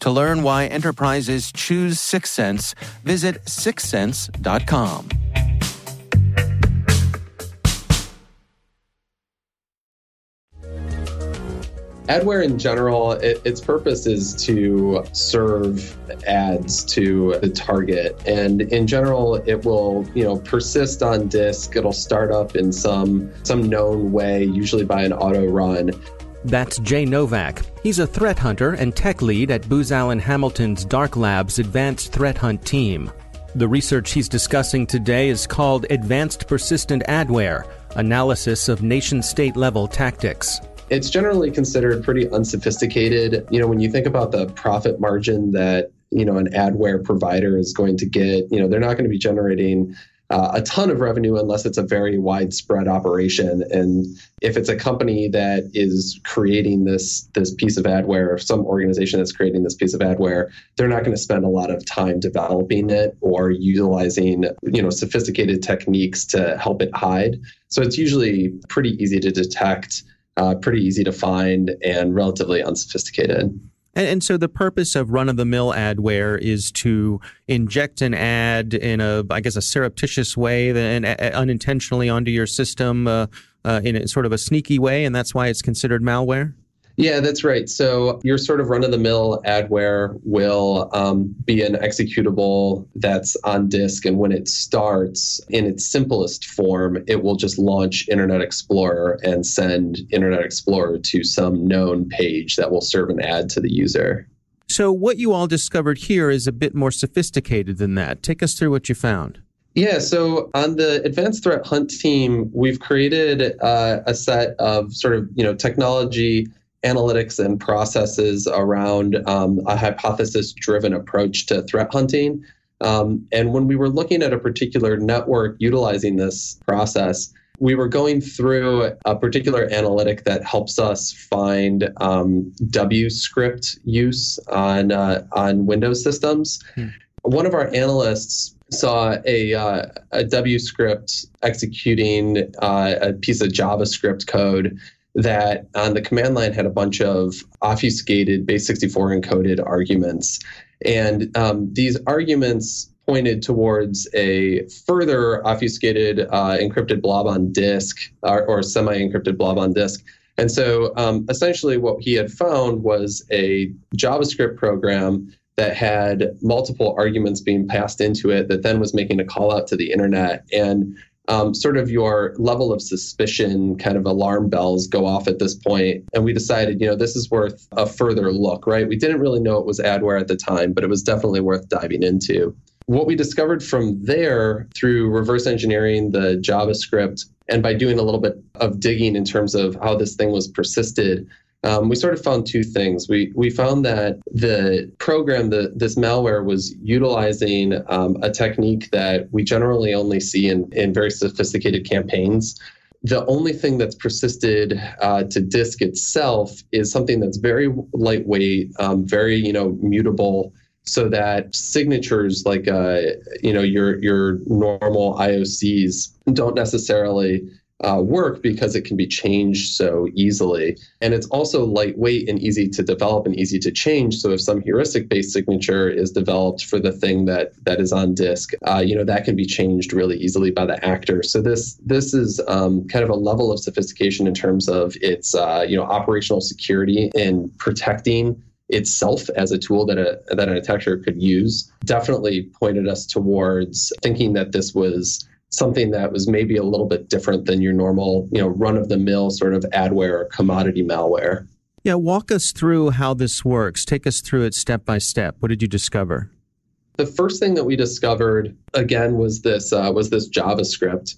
To learn why enterprises choose Syxsense, visit syxsense.com. Adware in general, it, its purpose is to serve ads to the target, and in general, it will you know persist on disk. It'll start up in some some known way, usually by an auto run. That's Jay Novak. He's a threat hunter and tech lead at Booz Allen Hamilton's Dark Labs Advanced Threat Hunt team. The research he's discussing today is called Advanced Persistent Adware Analysis of Nation State Level Tactics it's generally considered pretty unsophisticated. You know, when you think about the profit margin that, you know, an adware provider is going to get, you know, they're not going to be generating uh, a ton of revenue unless it's a very widespread operation. And if it's a company that is creating this this piece of adware, or some organization that's creating this piece of adware, they're not going to spend a lot of time developing it or utilizing you know sophisticated techniques to help it hide. So it's usually pretty easy to detect uh, pretty easy to find and relatively unsophisticated. And, and, so the purpose of run of the mill adware is to inject an ad in a, I guess, a surreptitious way, and unintentionally onto your system uh, uh, in a sort of a sneaky way, and that's why it's considered malware. Yeah, that's right. So your sort of run of the mill adware will um, be an executable that's on disk. And when it starts in its simplest form, it will just launch Internet Explorer and send Internet Explorer to some known page that will serve an ad to the user. So, what you all discovered here is a bit more sophisticated than that. Take us through what you found. Yeah, so on the advanced threat hunt team, we've created uh, a set of sort of you know technology analytics and processes around um, a hypothesis driven approach to threat hunting. Um, and when we were looking at a particular network utilizing this process, we were going through a particular analytic that helps us find um, W script use on uh, on Windows systems. Hmm. One of our analysts saw a, uh, a W script executing uh, a piece of JavaScript code that on the command line had a bunch of obfuscated base 64 encoded arguments. And um, these arguments pointed towards a further obfuscated uh, encrypted blob on disk or, or semi encrypted blob on disk. And so um, essentially, what he had found was a JavaScript program that had multiple arguments being passed into it that then was making a call out to the internet. And um, sort of your level of suspicion kind of alarm bells go off at this point and we decided you know this is worth a further look right? We didn't really know it was adware at the time but it was definitely worth diving into. What we discovered from there through reverse engineering the JavaScript and by doing a little bit of digging in terms of how this thing was persisted, um, we sort of found two things. We we found that the program, the this malware, was utilizing um, a technique that we generally only see in in very sophisticated campaigns. The only thing that's persisted uh, to disk itself is something that's very lightweight, um, very you know mutable so that signatures like uh, you know your your normal IOCs don't necessarily uh, work because it can be changed so easily. And it's also lightweight and easy to develop and easy to change. So if some heuristic based signature is developed for the thing that that is on disk, uh, you know that can be changed really easily by the actor. So this this is um, kind of a level of sophistication in terms of its uh, you know operational security in protecting itself as a tool that a that an attacker could use definitely pointed us towards thinking that this was something that was maybe a little bit different than your normal, you know, run of the mill sort of adware or commodity malware. Yeah, walk us through how this works. Take us through it step by step. What did you discover? The first thing that we discovered again was this uh, was this JavaScript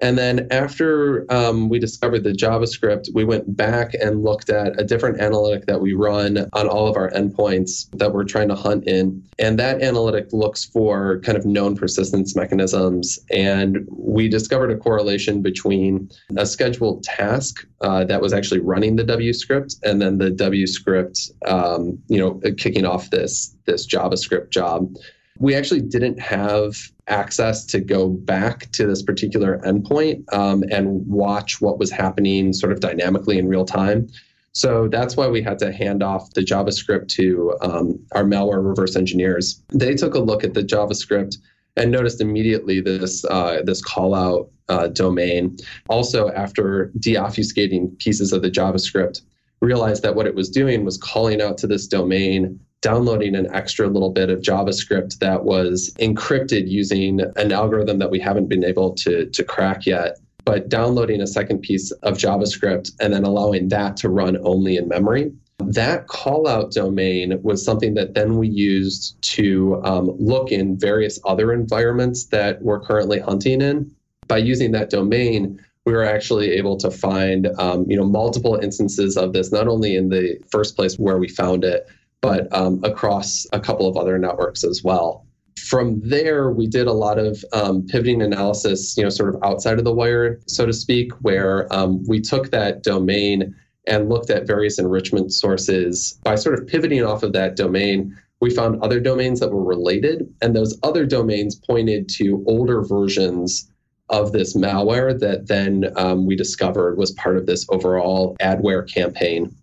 and then after um, we discovered the JavaScript, we went back and looked at a different analytic that we run on all of our endpoints that we're trying to hunt in. And that analytic looks for kind of known persistence mechanisms. And we discovered a correlation between a scheduled task uh, that was actually running the W script and then the W script, um, you know, kicking off this this JavaScript job we actually didn't have access to go back to this particular endpoint um, and watch what was happening sort of dynamically in real time. So that's why we had to hand off the JavaScript to um, our malware reverse engineers. They took a look at the JavaScript and noticed immediately this uh, this call out uh, domain. Also, after deobfuscating pieces of the JavaScript, realized that what it was doing was calling out to this domain downloading an extra little bit of JavaScript that was encrypted using an algorithm that we haven't been able to, to crack yet. But downloading a second piece of JavaScript and then allowing that to run only in memory. That callout domain was something that then we used to um, look in various other environments that we're currently hunting in. By using that domain, we were actually able to find um, you know multiple instances of this, not only in the first place where we found it, but um, across a couple of other networks as well. From there, we did a lot of um, pivoting analysis, you know, sort of outside of the wire, so to speak, where um, we took that domain and looked at various enrichment sources. By sort of pivoting off of that domain, we found other domains that were related, and those other domains pointed to older versions of this malware that then um, we discovered was part of this overall adware campaign.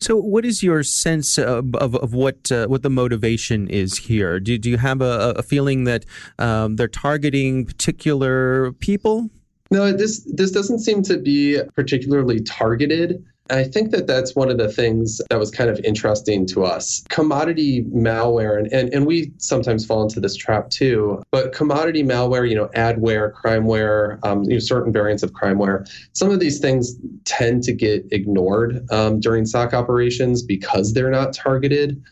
So, what is your sense of, of, of what uh, what the motivation is here? Do, do you have a, a feeling that um, they're targeting particular people? No, this this doesn't seem to be particularly targeted. I think that that's one of the things that was kind of interesting to us. Commodity malware, and, and, and we sometimes fall into this trap too, but commodity malware, you know, adware, crimeware, um, you know, certain variants of crimeware, some of these things tend to get ignored um, during SOC operations because they're not targeted.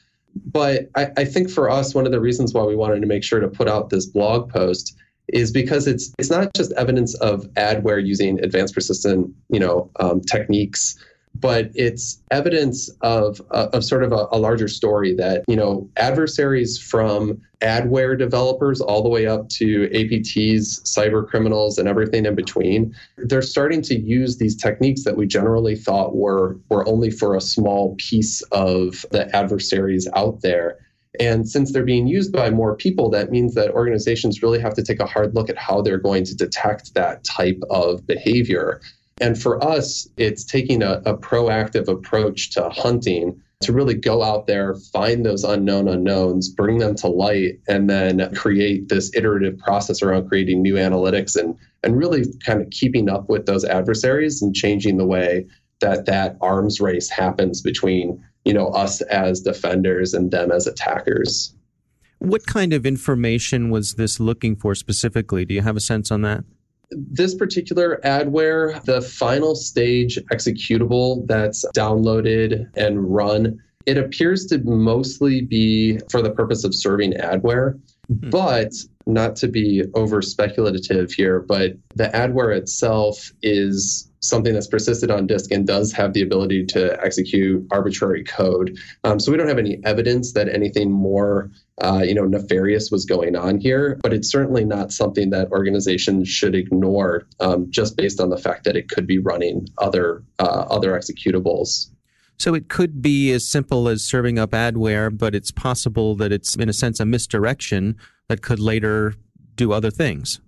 But I, I think for us, one of the reasons why we wanted to make sure to put out this blog post is because it's it's not just evidence of adware using advanced persistent you know um, techniques but it's evidence of, uh, of sort of a, a, larger story that you know adversaries from adware developers all the way up to apts cyber criminals and everything in between they're starting to use these techniques that we generally thought were were only for a small piece of the adversaries out there And since they're being used by more people, that means that organizations really have to take a hard look at how they're going to detect that type of behavior. And for us, it's taking a, a proactive approach to hunting to really go out there, find those unknown unknowns, bring them to light, and then create this iterative process around creating new analytics and, and really kind of keeping up with those adversaries and changing the way that that arms race happens between you know us as defenders and them as attackers. What kind of information was this looking for specifically? Do you have a sense on that? This particular adware, the final stage executable that's downloaded and run, it appears to mostly be for the purpose of serving adware. Mm-hmm. But not to be over speculative here, but the adware itself is something that's persisted on disk and does have the ability to execute arbitrary code. Um, so we don't have any evidence that anything more, uh, you know, nefarious was going on here. But it's certainly not something that organizations should ignore um, just based on the fact that it could be running other uh, other executables. So it could be as simple as serving up adware, but it's possible that it's in a sense a misdirection that could later do other things.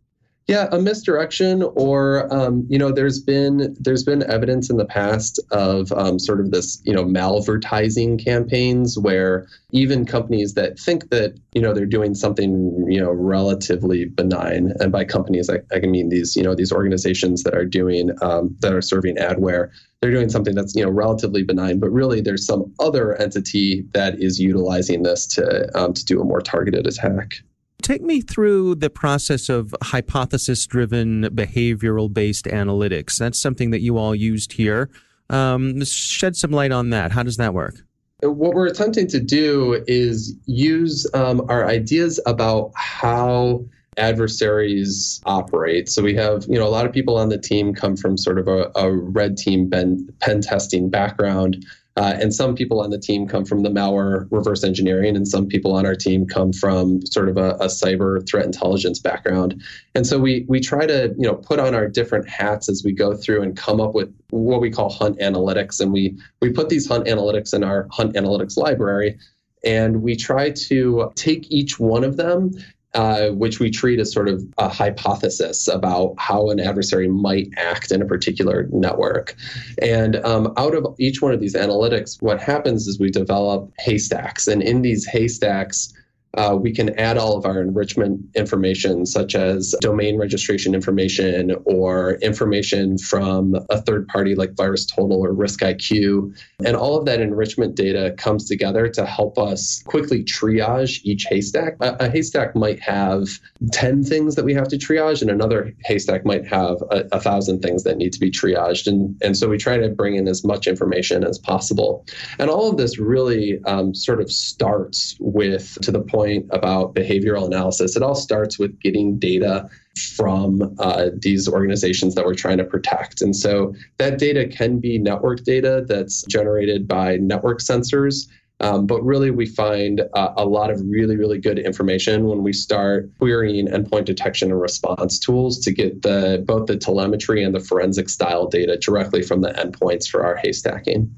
Yeah, a misdirection, or um, you know, there's been there's been evidence in the past of um, sort of this you know malvertising campaigns where even companies that think that you know they're doing something you know relatively benign, and by companies I, I mean these you know these organizations that are doing um, that are serving adware, they're doing something that's you know relatively benign, but really there's some other entity that is utilizing this to um, to do a more targeted attack. Take me through the process of hypothesis driven behavioral based analytics. That's something that you all used here. Um, shed some light on that. How does that work? What we're attempting to do is use um, our ideas about how adversaries operate. So we have, you know, a lot of people on the team come from sort of a, a red team pen, pen testing background. Uh, and some people on the team come from the malware reverse engineering, and some people on our team come from sort of a, a, cyber threat intelligence background. And so we we try to you know put on our different hats as we go through and come up with what we call hunt analytics. And we we put these hunt analytics in our hunt analytics library. And we try to take each one of them uh, which we treat as sort of a hypothesis about how an adversary might act in a particular network. And um, out of each one of these analytics, what happens is we develop haystacks. And in these haystacks, uh, we can add all of our enrichment information, such as domain registration information or information from a third party like VirusTotal or RiskIQ. And all of that enrichment data comes together to help us quickly triage each haystack. A, a haystack might have 10 things that we have to triage, and another haystack might have a, a thousand things that need to be triaged. And, and so we try to bring in as much information as possible. And all of this really um, sort of starts with to the point point about behavioral analysis, it all starts with getting data from uh, these organizations that we're trying to protect. And so that data can be network data that's generated by network sensors. Um, but really, we find uh, a lot of really, really good information when we start querying endpoint detection and response tools to get the both the telemetry and the forensic style data directly from the endpoints for our haystacking.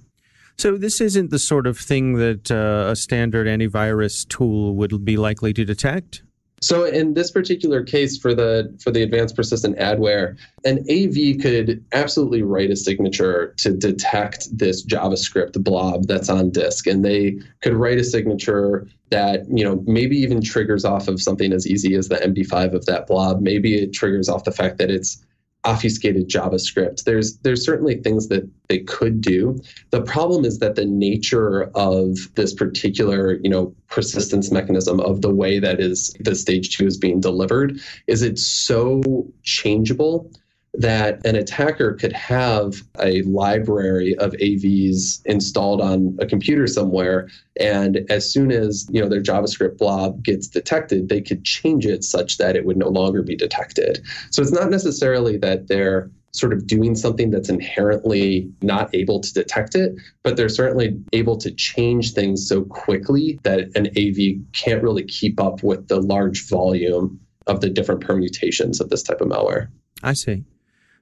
So this isn't the sort of thing that uh, a standard antivirus tool would be likely to detect. So in this particular case for the for the advanced persistent adware, an AV could absolutely write a signature to detect this JavaScript blob that's on disk and they could write a signature that, you know, maybe even triggers off of something as easy as the MD5 of that blob. Maybe it triggers off the fact that it's obfuscated JavaScript. There's there's certainly things that they could do. The problem is that the nature of this particular, you know, persistence mechanism of the way that is the stage two is being delivered is it's so changeable that an attacker could have a library of AVs installed on a computer somewhere and as soon as you know their javascript blob gets detected they could change it such that it would no longer be detected so it's not necessarily that they're sort of doing something that's inherently not able to detect it, but they're certainly able to change things so quickly that an AV can't really keep up with the large volume of the different permutations of this type of malware. I see.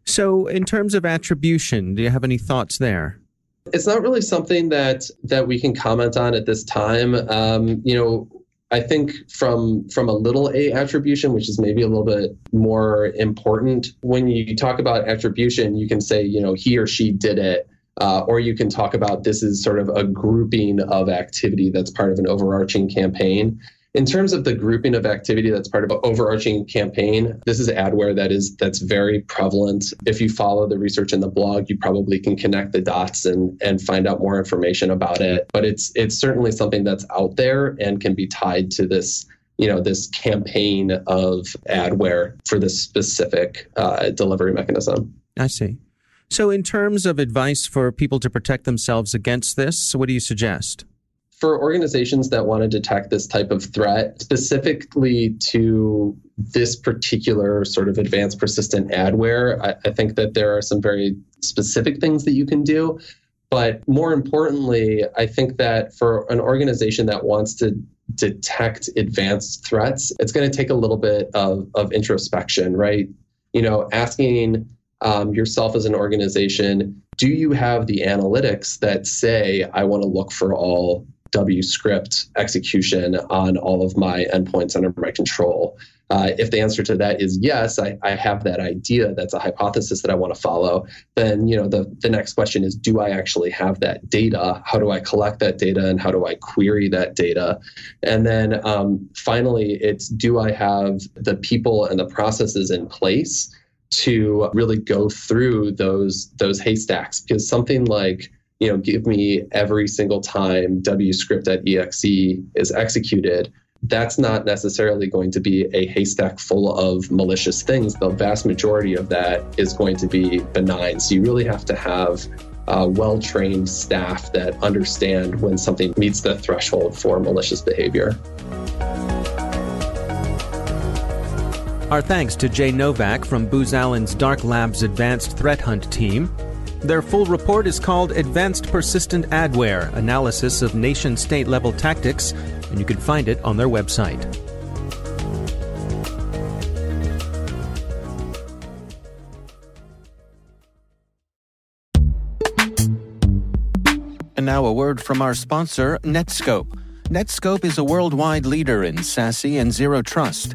So, in terms of attribution, do you have any thoughts there? It's not really something that that we can comment on at this time. Um, you know, I think from from a little a attribution, which is maybe a little bit more important, when you talk about attribution, you can say, you know, he or she did it. Uh, or you can talk about this is sort of a grouping of activity that's part of an overarching campaign. In terms of the grouping of activity that's part of an overarching campaign, this is adware that is that's very prevalent. If you follow the research in the blog, you probably can connect the dots and and find out more information about it. But it's it's certainly something that's out there and can be tied to this you know this campaign of adware for this specific uh, delivery mechanism. I see. So, in terms of advice for people to protect themselves against this, what do you suggest? For organizations that want to detect this type of threat, specifically to this particular sort of advanced persistent adware, I, I, think that there are some very specific things that you can do. But more importantly, I think that for an organization that wants to detect advanced threats, it's going to take a little bit of, of introspection, right? You know, asking um, yourself as an organization, do you have the analytics that say, I want to look for all W script execution on all of my endpoints under my control? Uh, if the answer to that is yes, I, I, have that idea, that's a hypothesis that I want to follow, then you know the, the next question is do I actually have that data? How do I collect that data and how do I query that data? And then um, finally, it's do I have the people and the processes in place to really go through those those haystacks? Because something like you know, give me every single time wscript.exe is executed, that's not necessarily going to be a haystack full of malicious things. The vast majority of that is going to be benign. So you really have to have uh, well trained staff that understand when something meets the threshold for malicious behavior. Our thanks to Jay Novak from Booz Allen's Dark Labs Advanced Threat Hunt team their full report is called Advanced Persistent Adware Analysis of Nation State Level Tactics, and you can find it on their website. And now a word from our sponsor, Netskope. Netskope is a worldwide leader in SASE and Zero Trust.